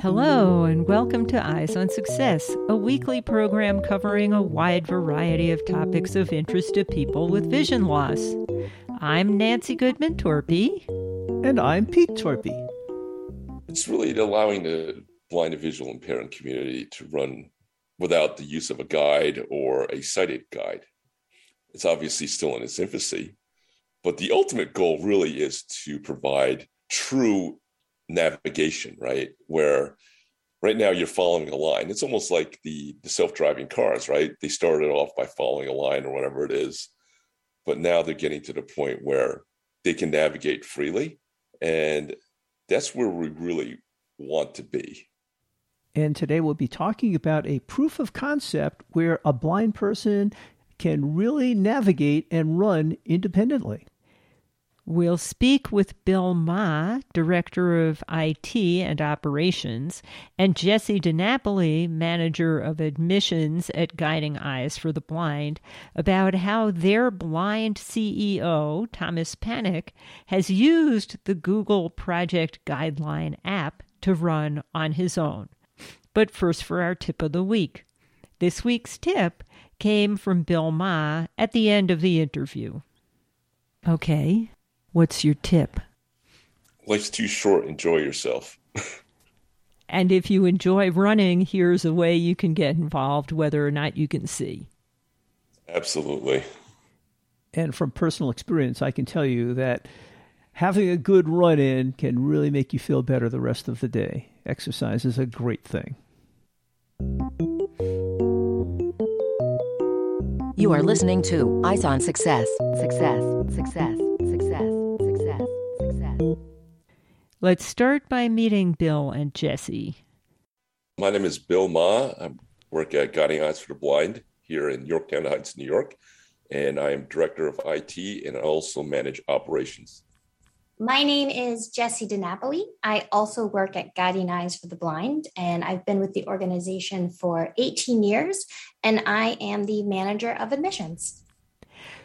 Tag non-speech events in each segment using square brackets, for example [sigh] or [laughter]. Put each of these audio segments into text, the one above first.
Hello, and welcome to Eyes on Success, a weekly program covering a wide variety of topics of interest to people with vision loss. I'm Nancy Goodman Torpy. And I'm Pete Torpy. It's really allowing the blind and visual impaired community to run without the use of a guide or a sighted guide. It's obviously still in its infancy, but the ultimate goal really is to provide true navigation, right? Where right now you're following a line. It's almost like the, the self-driving cars, right? They started off by following a line or whatever it is, but now they're getting to the point where they can navigate freely. And that's where we really want to be. And today we'll be talking about a proof of concept where a blind person can really navigate and run independently. We'll speak with Bill Ma, Director of IT and Operations, and Jesse DiNapoli, Manager of Admissions at Guiding Eyes for the Blind, about how their blind CEO, Thomas Panek, has used the Google Project Guideline app to run on his own. But first, for our tip of the week. This week's tip came from Bill Ma at the end of the interview. Okay, What's your tip? Life's too short. Enjoy yourself. [laughs] and if you enjoy running, here's a way you can get involved, whether or not you can see. Absolutely. And from personal experience, I can tell you that having a good run in can really make you feel better the rest of the day. Exercise is a great thing. You are listening to Eyes on Success. Success, success, Let's start by meeting Bill and Jesse. My name is Bill Ma. I work at Guiding Eyes for the Blind here in Yorktown Heights, New York, and I am director of IT and I also manage operations. My name is Jesse DiNapoli. I also work at Guiding Eyes for the Blind, and I've been with the organization for 18 years, and I am the manager of admissions.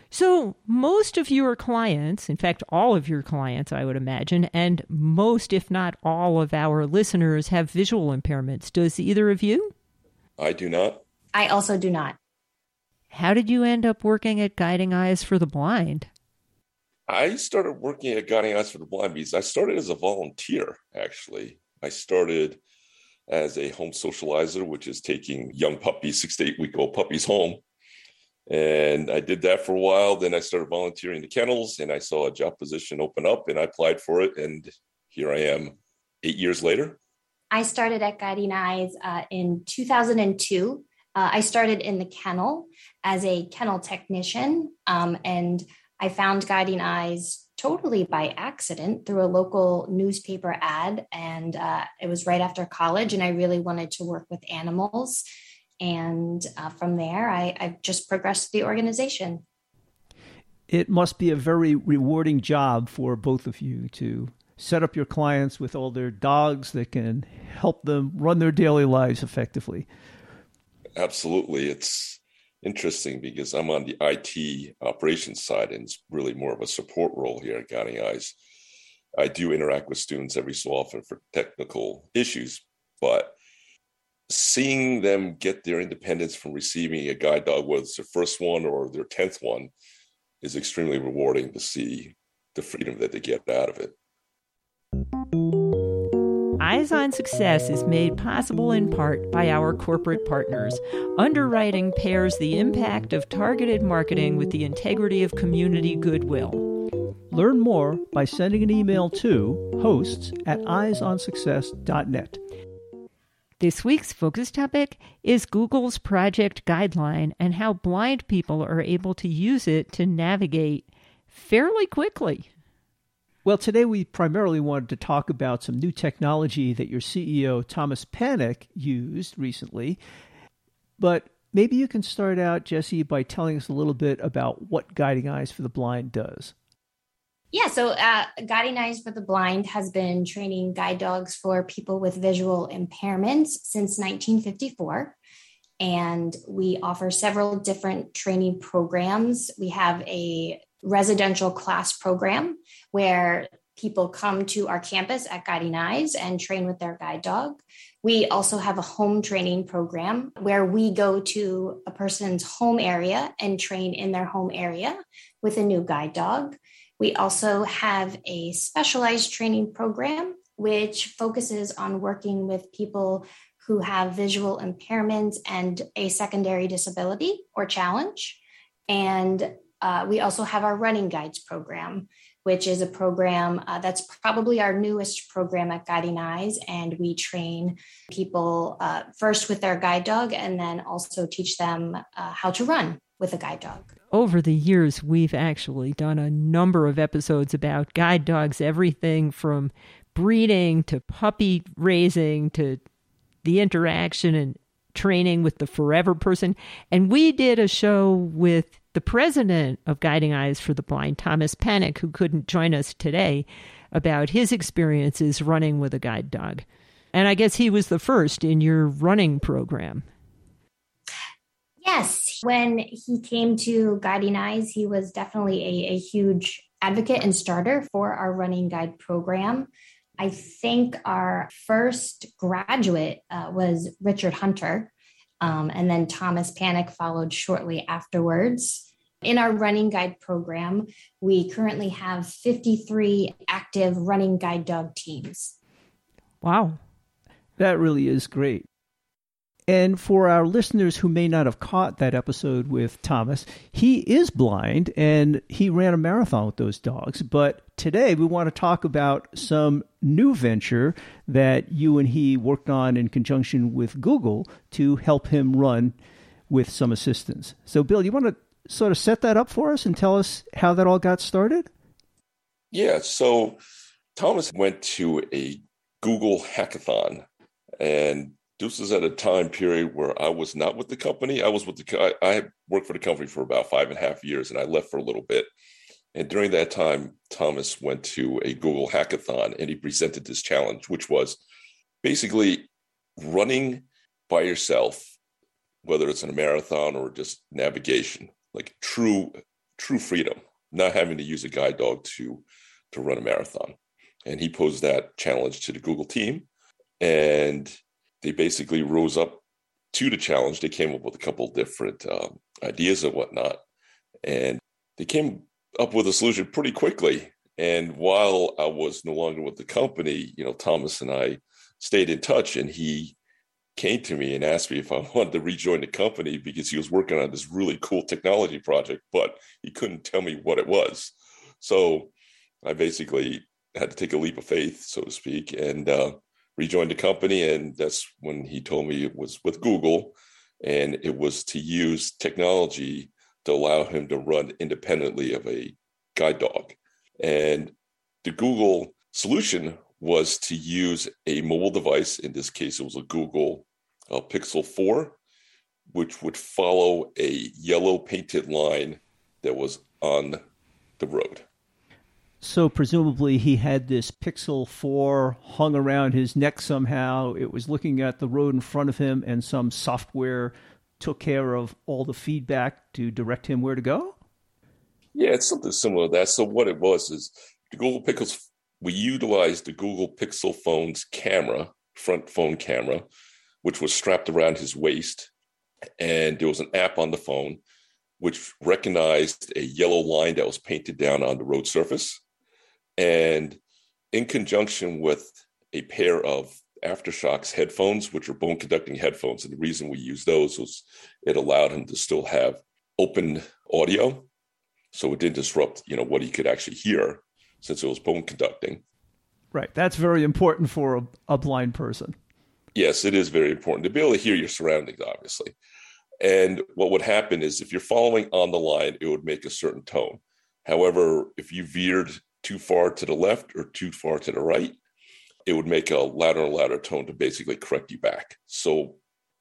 So, most of your clients, in fact, all of your clients, I would imagine, and most, if not all, of our listeners have visual impairments. Does either of you? I do not. I also do not. How did you end up working at Guiding Eyes for the Blind? I started working at Guiding Eyes for the Blind because I started as a volunteer, actually. I started as a home socializer, which is taking young puppies, six to eight week old puppies home and I did that for a while. Then I started volunteering the kennels and I saw a job position open up and I applied for it. And here I am eight years later. I started at Guiding Eyes uh, in 2002. Uh, I started in the kennel as a kennel technician. Um, and I found Guiding Eyes totally by accident through a local newspaper ad. And uh, it was right after college. And I really wanted to work with animals and uh, from there, I, I've just progressed the organization. It must be a very rewarding job for both of you to set up your clients with all their dogs that can help them run their daily lives effectively. Absolutely. It's interesting because I'm on the IT operations side and it's really more of a support role here at Guiding Eyes. I do interact with students every so often for technical issues, but seeing them get their independence from receiving a guide dog, whether it's their first one or their 10th one, is extremely rewarding to see the freedom that they get out of it. Eyes on Success is made possible in part by our corporate partners. Underwriting pairs the impact of targeted marketing with the integrity of community goodwill. Learn more by sending an email to hosts at eyesonsuccess.net. This week's focus topic is Google's project guideline and how blind people are able to use it to navigate fairly quickly. Well, today we primarily wanted to talk about some new technology that your CEO, Thomas Panek, used recently. But maybe you can start out, Jesse, by telling us a little bit about what Guiding Eyes for the Blind does. Yeah, so uh, Guiding Eyes for the Blind has been training guide dogs for people with visual impairments since 1954. And we offer several different training programs. We have a residential class program where people come to our campus at Guiding Eyes and train with their guide dog. We also have a home training program where we go to a person's home area and train in their home area with a new guide dog. We also have a specialized training program which focuses on working with people who have visual impairments and a secondary disability or challenge. And uh, we also have our running guides program, which is a program uh, that's probably our newest program at Guiding Eyes. And we train people uh, first with their guide dog and then also teach them uh, how to run with a guide dog. Over the years, we've actually done a number of episodes about guide dogs, everything from breeding to puppy raising to the interaction and training with the forever person. And we did a show with the president of Guiding Eyes for the Blind, Thomas Panek, who couldn't join us today, about his experiences running with a guide dog. And I guess he was the first in your running program. Yes. When he came to Guiding Eyes, he was definitely a, a huge advocate and starter for our running guide program. I think our first graduate uh, was Richard Hunter, um, and then Thomas Panek followed shortly afterwards. In our running guide program, we currently have 53 active running guide dog teams. Wow. That really is great. And for our listeners who may not have caught that episode with Thomas, he is blind and he ran a marathon with those dogs. But today we want to talk about some new venture that you and he worked on in conjunction with Google to help him run with some assistance. So, Bill, you want to sort of set that up for us and tell us how that all got started? Yeah. So, Thomas went to a Google hackathon and this is at a time period where I was not with the company. I was with the I, I worked for the company for about five and a half years, and I left for a little bit. And during that time, Thomas went to a Google hackathon and he presented this challenge, which was basically running by yourself, whether it's in a marathon or just navigation, like true, true freedom, not having to use a guide dog to to run a marathon. And he posed that challenge to the Google team. And they basically rose up to the challenge. They came up with a couple different um, ideas and whatnot, and they came up with a solution pretty quickly. And while I was no longer with the company, you know, Thomas and I stayed in touch, and he came to me and asked me if I [laughs] wanted to rejoin the company because he was working on this really cool technology project, but he couldn't tell me what it was. So I basically had to take a leap of faith, so to speak, and uh, rejoined the company, and that's when he told me it was with Google, and it was to use technology to allow him to run independently of a guide dog. And the Google solution was to use a mobile device. In this case, it was a Google uh, Pixel 4, which would follow a yellow painted line that was on the road. So presumably he had this Pixel 4 hung around his neck somehow. It was looking at the road in front of him, and some software took care of all the feedback to direct him where to go? Yeah, it's something similar to that. So what it was is the Google Pixels, we utilized the Google Pixel phone's camera, front phone camera, which was strapped around his waist. And there was an app on the phone which recognized a yellow line that was painted down on the road surface and in conjunction with a pair of AfterShokz headphones which are bone conducting headphones and the reason we used those was it allowed him to still have open audio so it didn't disrupt you know what he could actually hear since it was bone conducting. Right. That's very important for a, a blind person. Yes it is very important to be able to hear your surroundings obviously. And what would happen is if you're following on the line it would make a certain tone. However if you veered too far to the left or too far to the right, it would make a louder and louder tone to basically correct you back. So,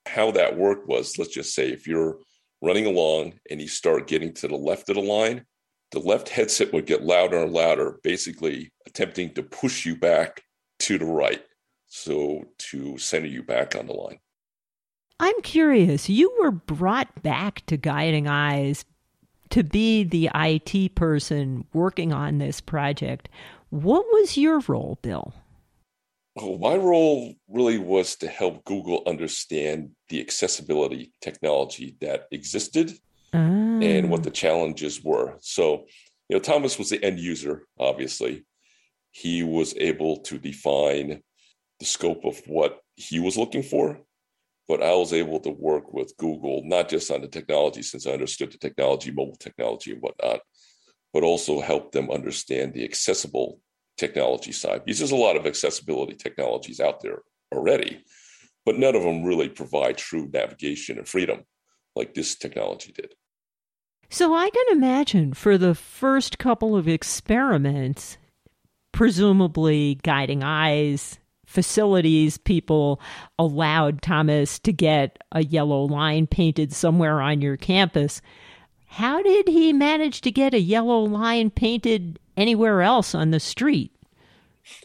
how that worked was let's just say if you're running along and you start getting to the left of the line, the left headset would get louder and louder, basically attempting to push you back to the right. So, to center you back on the line. I'm curious, you were brought back to Guiding Eyes to be the IT person working on this project. What was your role, Bill? Well, my role really was to help Google understand the accessibility technology that existed Ah. and what the challenges were. So, you know, Thomas was the end user, obviously. He was able to define the scope of what he was looking for, but I was able to work with Google, not just on the technology, since I understood the technology, mobile technology, and whatnot, but also help them understand the accessible technology side. Because there's a lot of accessibility technologies out there already, but none of them really provide true navigation and freedom like this technology did. So I can imagine for the first couple of experiments, presumably guiding eyes facilities people allowed Thomas to get a yellow line painted somewhere on your campus. How did he manage to get a yellow line painted anywhere else on the street?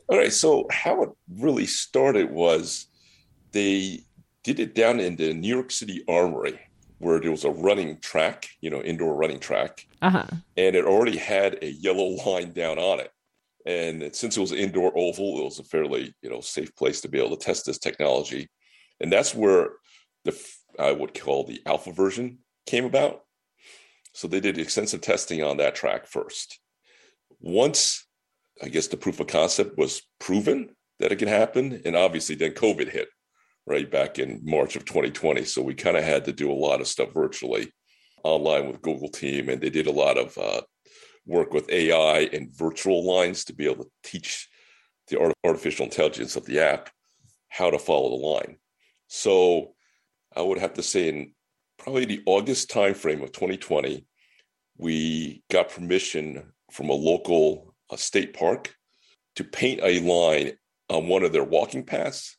All right. So, how it really started was they did it down in the New York City Armory, where there was a running track, you know, indoor running track, uh-huh. and it already had a yellow line down on it. And since it was an indoor oval, it was a fairly, you know, safe place to be able to test this technology. And that's where the I would call the alpha version came about. So they did extensive testing on that track first. Once I guess the proof of concept was proven that it could happen, and obviously then COVID hit right back in March of 2020. So we kind of had to do a lot of stuff virtually online with Google Team, and they did a lot of uh, work with AI and virtual lines to be able to teach the artificial intelligence of the app how to follow the line. So I would have to say in probably the August timeframe of 2020, we got permission from a local uh, state park to paint a line on one of their walking paths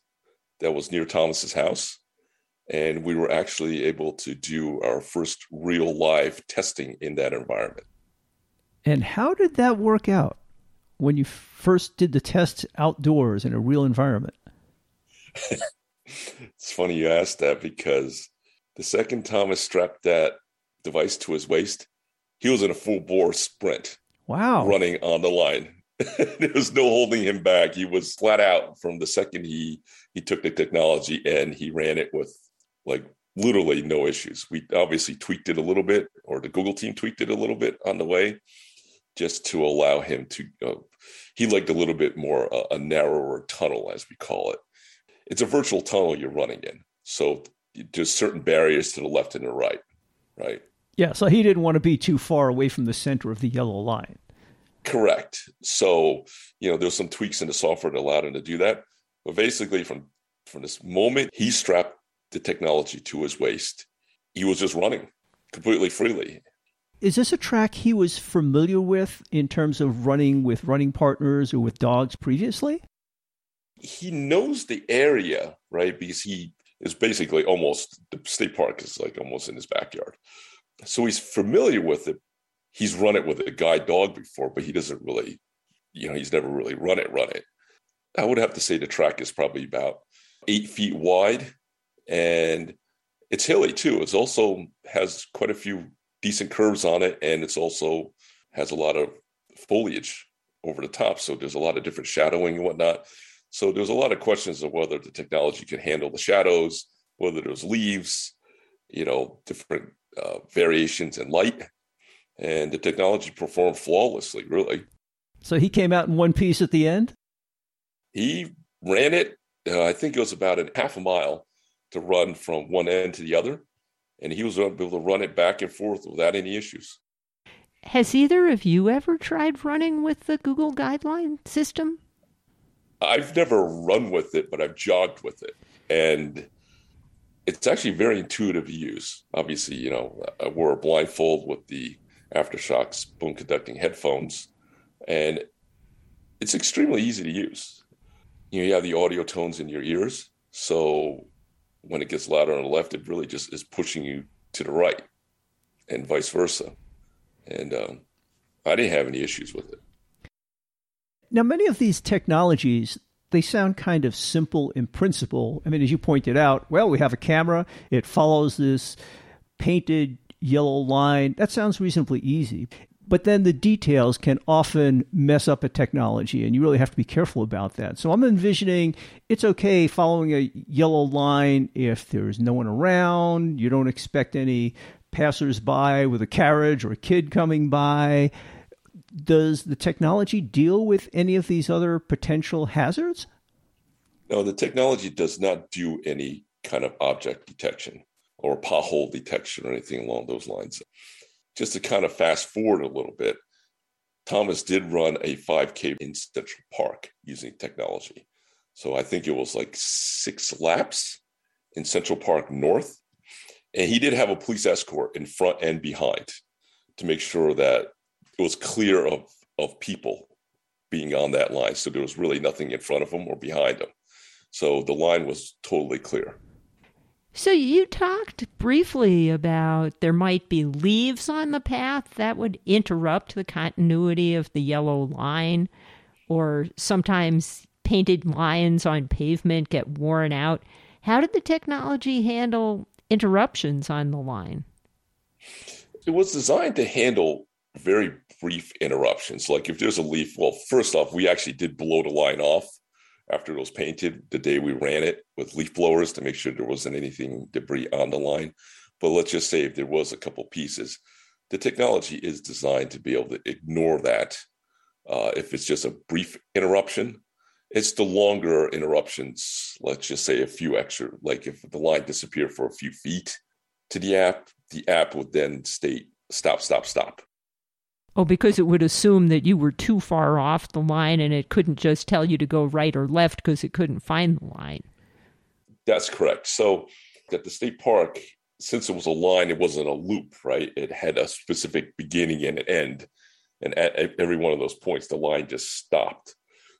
that was near Thomas's house. And we were actually able to do our first real live testing in that environment. And how did that work out when you first did the test outdoors in a real environment? [laughs] it's funny you asked that because the second Thomas strapped that device to his waist, he was in a full bore sprint. Wow. Running on the line. [laughs] there was no holding him back. He was flat out from the second he he took the technology and he ran it with like literally no issues. We obviously tweaked it a little bit, or the Google team tweaked it a little bit on the way, just to allow him to. Uh, he liked a little bit more uh, a narrower tunnel, as we call it. It's a virtual tunnel you're running in, so there's certain barriers to the left and the right, right? Yeah, so he didn't want to be too far away from the center of the yellow line. Correct. So, you know, there's some tweaks in the software that allowed him to do that. But basically, from from this moment he strapped the technology to his waist, he was just running completely freely. Is this a track he was familiar with in terms of running with running partners or with dogs previously? He knows the area, right? Because he is basically almost the state park is like almost in his backyard. So he's familiar with it. He's run it with a guide dog before, but he doesn't really, you know, he's never really run it, run it. I would have to say the track is probably about eight feet wide and it's hilly too. It's also has quite a few decent curves on it, and it's also has a lot of foliage over the top. So there's a lot of different shadowing and whatnot. So there's a lot of questions of whether the technology can handle the shadows, whether there's leaves, you know, different uh, variations in light, and the technology performed flawlessly. Really. So he came out in one piece at the end. He ran it. Uh, I think it was about a half a mile to run from one end to the other, and he was able to run it back and forth without any issues. Has either of you ever tried running with the Google guideline system? I've never run with it, but I've jogged with it. And it's actually very intuitive to use. Obviously, you know, I wore a blindfold with the AfterShokz bone conducting headphones, and it's extremely easy to use. You know, you have the audio tones in your ears. So when it gets louder on the left, it really just is pushing you to the right and vice versa. And um, I didn't have any issues with it. Now, many of these technologies, they sound kind of simple in principle. I mean, as you pointed out, well, we have a camera, it follows this painted yellow line. That sounds reasonably easy. But then the details can often mess up a technology and you really have to be careful about that. So i'm envisioning it's okay following a yellow line if there's no one around you don't expect any passersby with a carriage or a kid coming by. Does the technology deal with any of these other potential hazards? No the technology does not do any kind of object detection or pothole detection or anything along those lines just to kind of fast forward a little bit, Thomas did run a 5K in Central Park using technology. So I think it was like six laps in Central Park North. And he did have a police escort in front and behind to make sure that it was clear of, of people being on that line. So there was really nothing in front of him or behind him. So the line was totally clear. So you talked briefly about there might be leaves on the path that would interrupt the continuity of the yellow line, or sometimes painted lines on pavement get worn out. How did the technology handle interruptions on the line? It was designed to handle very brief interruptions. Like if there's a leaf, well, first off, we actually did blow the line off after it was painted the day we ran it with leaf blowers to make sure there wasn't anything debris on the line. But let's just say if there was a couple pieces, the technology is designed to be able to ignore that. Uh, if it's just a brief interruption, it's the longer interruptions. Let's just say a few extra, like if the line disappeared for a few feet to the app, the app would then state stop, stop, stop. Oh, because it would assume that you were too far off the line and it couldn't just tell you to go right or left because it couldn't find the line. That's correct. So at the state park, since it was a line, it wasn't a loop, right? It had a specific beginning and an end. And at every one of those points, the line just stopped.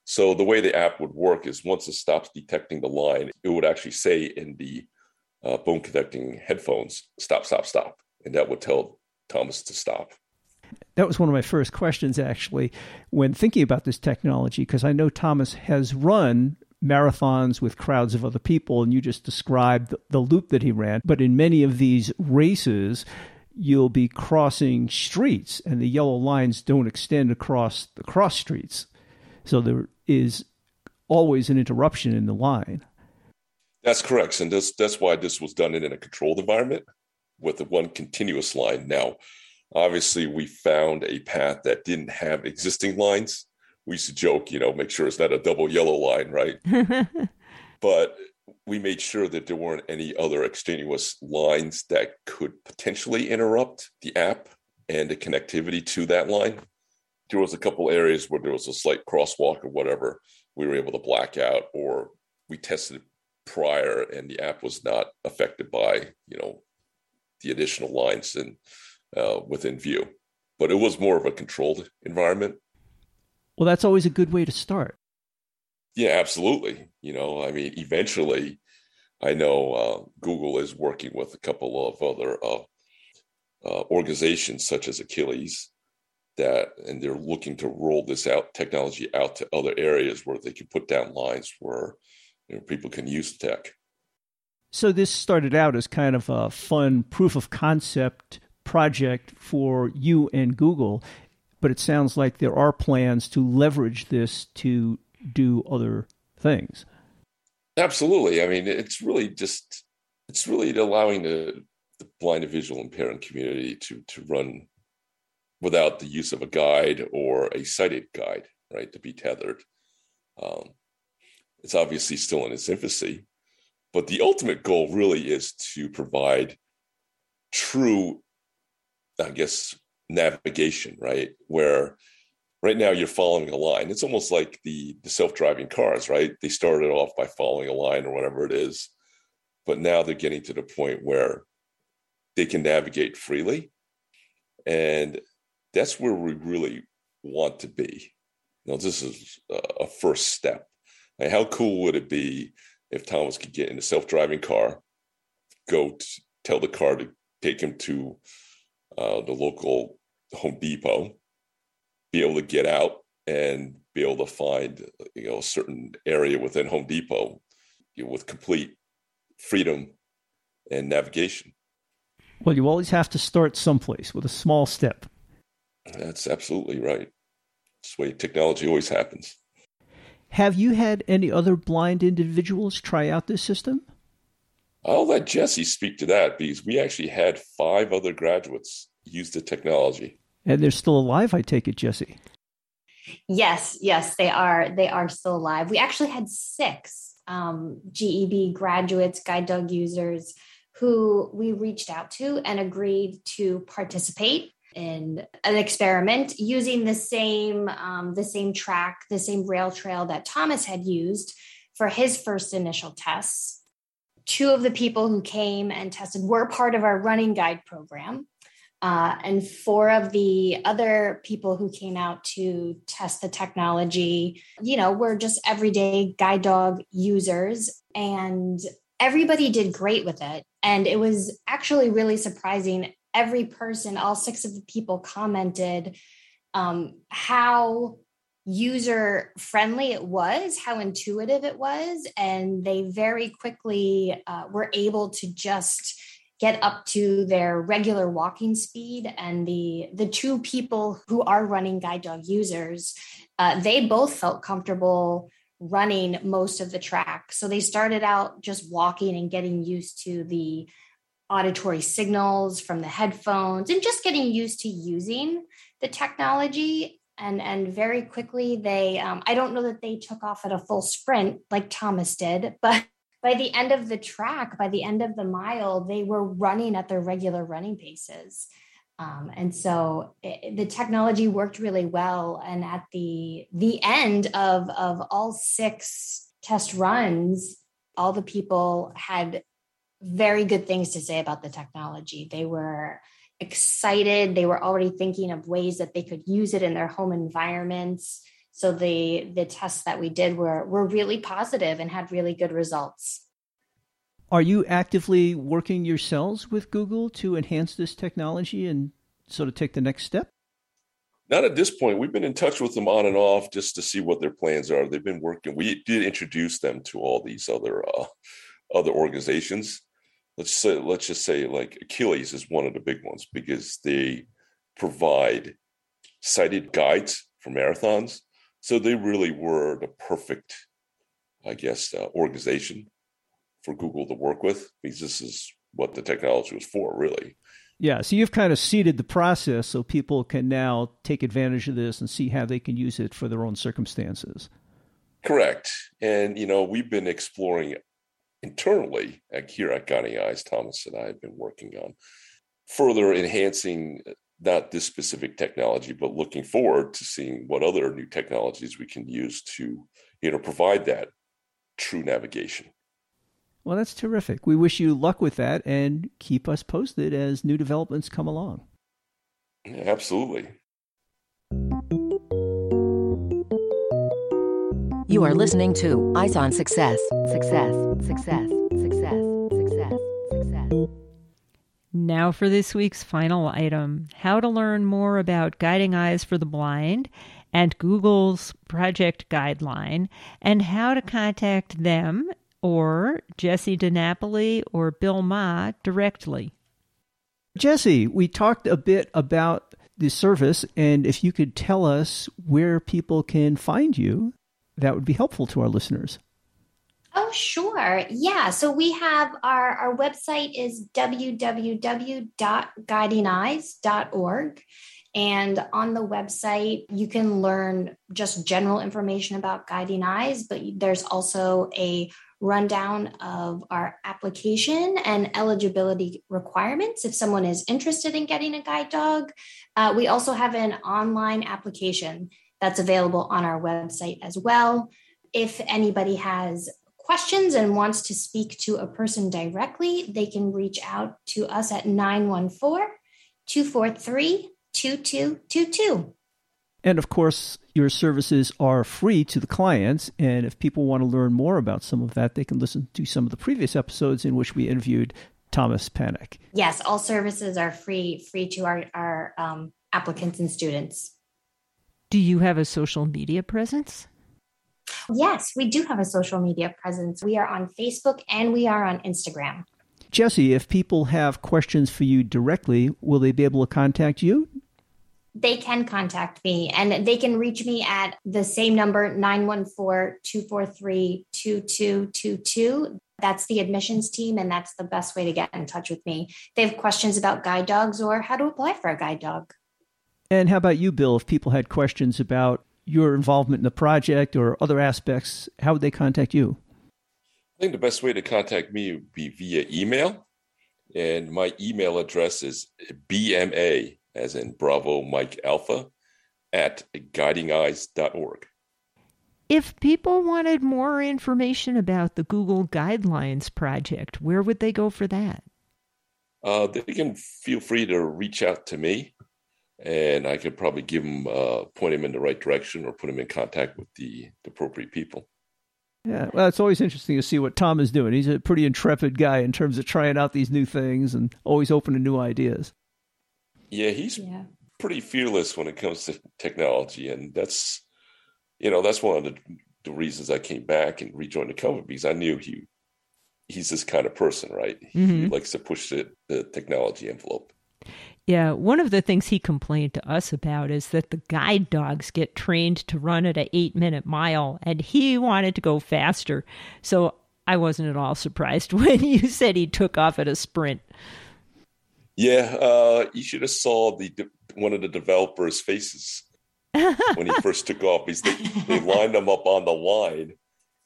So the way the app would work is once it stops detecting the line, it would actually say in the uh, bone conducting headphones, stop, stop, stop. And that would tell Thomas to stop that was one of my first questions actually when thinking about this technology because I know Thomas has run marathons with crowds of other people and you just described the, loop that he ran. But in many of these races you'll be crossing streets and the yellow lines don't extend across the cross streets. So there is always an interruption in the line. That's correct. And that's that's why this was done in a controlled environment with the one continuous line. Now Obviously, we found a path that didn't have existing lines. We used to joke, you know, make sure it's not a double yellow line, right? [laughs] but we made sure that there weren't any other extraneous lines that could potentially interrupt the app and the connectivity to that line. There was a couple areas where there was a slight crosswalk or whatever we were able to black out, or we tested prior and the app was not affected by, you know, the additional lines and uh, within view. But it was more of a controlled environment. Well, that's always a good way to start. Yeah, absolutely. You know, I mean, eventually, I know uh, Google is working with a couple of other uh, uh, organizations such as Achilles that, and they're looking to roll this out technology out to other areas where they can put down lines where you know, people can use the tech. So this started out as kind of a fun proof of concept project for you and Google, but it sounds like there are plans to leverage this to do other things. Absolutely. I mean, it's really just it's really allowing the, the blind and visual impaired community to to run without the use of a guide or a sighted guide, right? To be tethered. Um, it's obviously still in its infancy, but the ultimate goal really is to provide true I guess, navigation, right? Where right now you're following a line. It's almost like the, the self driving cars, right? They started off by following a line or whatever it is, but now they're getting to the point where they can navigate freely. And that's where we really want to be. Know, this is a first step. And how cool would it be if Thomas could get in a self driving car, go to, tell the car to take him to uh, the local Home Depot, be able to get out and be able to find you know a certain area within Home Depot you know, with complete freedom and navigation. Well, you always have to start someplace with a small step. That's absolutely right. It's the way technology always happens. Have you had any other blind individuals try out this system? I'll let Jesse speak to that because we actually had five other graduates use the technology. And they're still alive, I take it, Jesse. Yes, yes, they are. They are still alive. We actually had six um, GEB graduates, guide dog users, who we reached out to and agreed to participate in an experiment using the same um, the same track, the same rail trail that Thomas had used for his first initial tests. Two of the people who came and tested were part of our running guide program. Uh, and four of the other people who came out to test the technology, you know, were just everyday guide dog users. And everybody did great with it. And it was actually really surprising. Every person, all six of the people commented um, how user friendly it was, how intuitive it was. And they very quickly uh, were able to just get up to their regular walking speed and the the two people who are running guide dog users uh, they both felt comfortable running most of the track so they started out just walking and getting used to the auditory signals from the headphones and just getting used to using the technology and and very quickly they um, i don't know that they took off at a full sprint like thomas did [laughs] but by the end of the track, by the end of the mile, they were running at their regular running paces. Um, and so it, the technology worked really well. And at the the end of of all six test runs, all the people had very good things to say about the technology. They were excited. They were already thinking of ways that they could use it in their home environments. So the the tests that we did were were really positive and had really good results. Are you actively working yourselves with Google to enhance this technology and sort of take the next step? Not at this point. We've been in touch with them on and off just to see what their plans are. They've been working. We did introduce them to all these other uh, other organizations. Let's say, let's just say like Achilles is one of the big ones because they provide sighted guides for marathons so they really were the perfect, I guess, uh, organization for Google to work with because this is what the technology was for, really. Yeah, so you've kind of seeded the process so people can now take advantage of this and see how they can use it for their own circumstances. Correct. And, you know, we've been exploring internally at, here at Guiding Eyes, Thomas and I have been working on further enhancing uh, not this specific technology, but looking forward to seeing what other new technologies we can use to, you know, provide that true navigation. Well, that's terrific. We wish you luck with that and keep us posted as new developments come along. Yeah, absolutely. You are listening to Eyes on Success. Success, success, success, success, success. Now for this week's final item how to learn more about Guiding Eyes for the Blind and Google's project guideline, and how to contact them or Jesse DiNapoli or Bill Ma directly. Jesse, we talked a bit about the service, and if you could tell us where people can find you, that would be helpful to our listeners. Oh, sure. Yeah. So we have our, our website is www.guidingeyes.org. And on the website, you can learn just general information about Guiding Eyes, but there's also a rundown of our application and eligibility requirements if someone is interested in getting a guide dog. Uh, we also have an online application that's available on our website as well. If anybody has questions and wants to speak to a person directly, they can reach out to us at 914 243 2222. And of course, your services are free to the clients. And if people want to learn more about some of that, they can listen to some of the previous episodes in which we interviewed Thomas Panek. Yes, all services are free free to our, our um, applicants and students. Do you have a social media presence? Yes, we do have a social media presence. We are on Facebook and we are on Instagram. Jesse, if people have questions for you directly, will they be able to contact you? they can contact me and they can reach me at the same number 914-243-2222 that's the admissions team and that's the best way to get in touch with me they have questions about guide dogs or how to apply for a guide dog and how about you bill if people had questions about your involvement in the project or other aspects how would they contact you i think the best way to contact me would be via email and my email address is bma as in Bravo Mike Alpha, at guidingeyes.org. If people wanted more information about the Google Guidelines project, where would they go for that? Uh, they can feel free to reach out to me, and I could probably give him uh, point him in the right direction, or put him in contact with the, the appropriate people. Yeah, well, it's always interesting to see what Tom is doing. He's a pretty intrepid guy in terms of trying out these new things and always open to new ideas. Yeah, he's yeah. pretty fearless when it comes to technology, and that's you know that's one of the, the reasons I came back and rejoined the company because I knew he he's this kind of person, right? Mm-hmm. He likes to push the, the technology envelope. Yeah, one of the things he complained to us about is that the guide dogs get trained to run at an eight minute mile, and he wanted to go faster. So I wasn't at all surprised [laughs] when you said he took off at a sprint. Yeah, uh, you should have saw the one of the developers' faces [laughs] when he first took off. He's they, they lined him up on the line,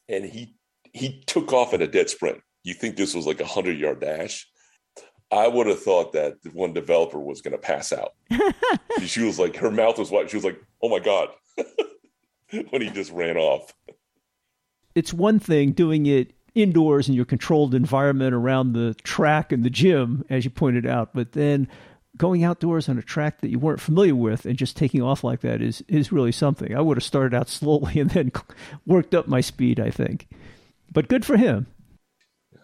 and he he took off in a dead sprint. You think this was like a hundred yard dash? I would have thought that one developer was going to pass out. [laughs] she was like, her mouth was wide. She was like, "Oh my god!" [laughs] when he just ran off. It's one thing doing it indoors in your controlled environment around the track and the gym, as you pointed out, but then going outdoors on a track that you weren't familiar with and just taking off like that is is really something. I would have started out slowly [laughs] and then worked up my speed, I think. But good for him.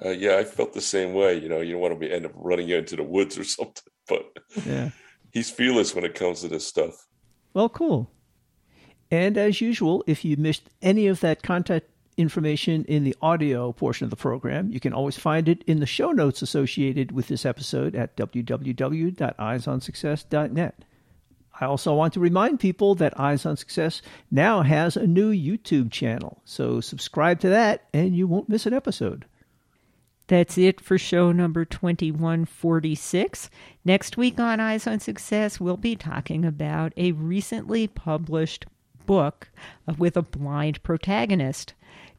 Uh, yeah, I felt the same way. You know, you don't want to be end up running into the woods or [laughs] something, but yeah, he's fearless when it comes to this stuff. Well, cool. And as usual, if you missed any of that contact information in the audio portion of the program. You can always find it in the show notes associated with this episode at www.eyesonsuccess.net. I also want to remind people that Eyes on Success now has a new YouTube channel, so subscribe to that and you won't miss an episode. That's it for show number 2146. Next week on Eyes on Success, we'll be talking about a recently published book uh, with a blind protagonist.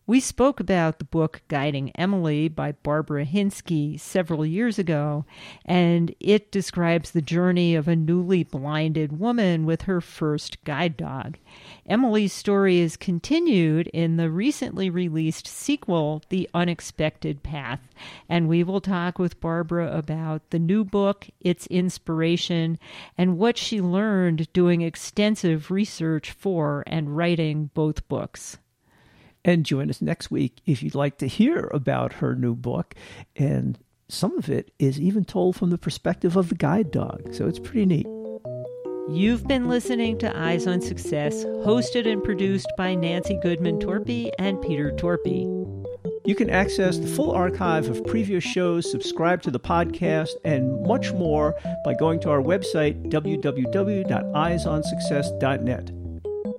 We spoke about the book Guiding Emily by Barbara Hinske several years ago, and it describes the journey of a newly blinded woman with her first guide dog. Emily's story is continued in the recently released sequel, The Unexpected Path, and we will talk with Barbara about the new book, its inspiration, and what she learned doing extensive research for and writing both books. And join us next week if you'd like to hear about her new book. And some of it is even told from the perspective of the guide dog. So it's pretty neat. You've been listening to Eyes on Success, hosted and produced by Nancy Goodman Torpy and Peter Torpy. You can access the full archive of previous shows, subscribe to the podcast, and much more by going to our website, www.eyesonsuccess.net.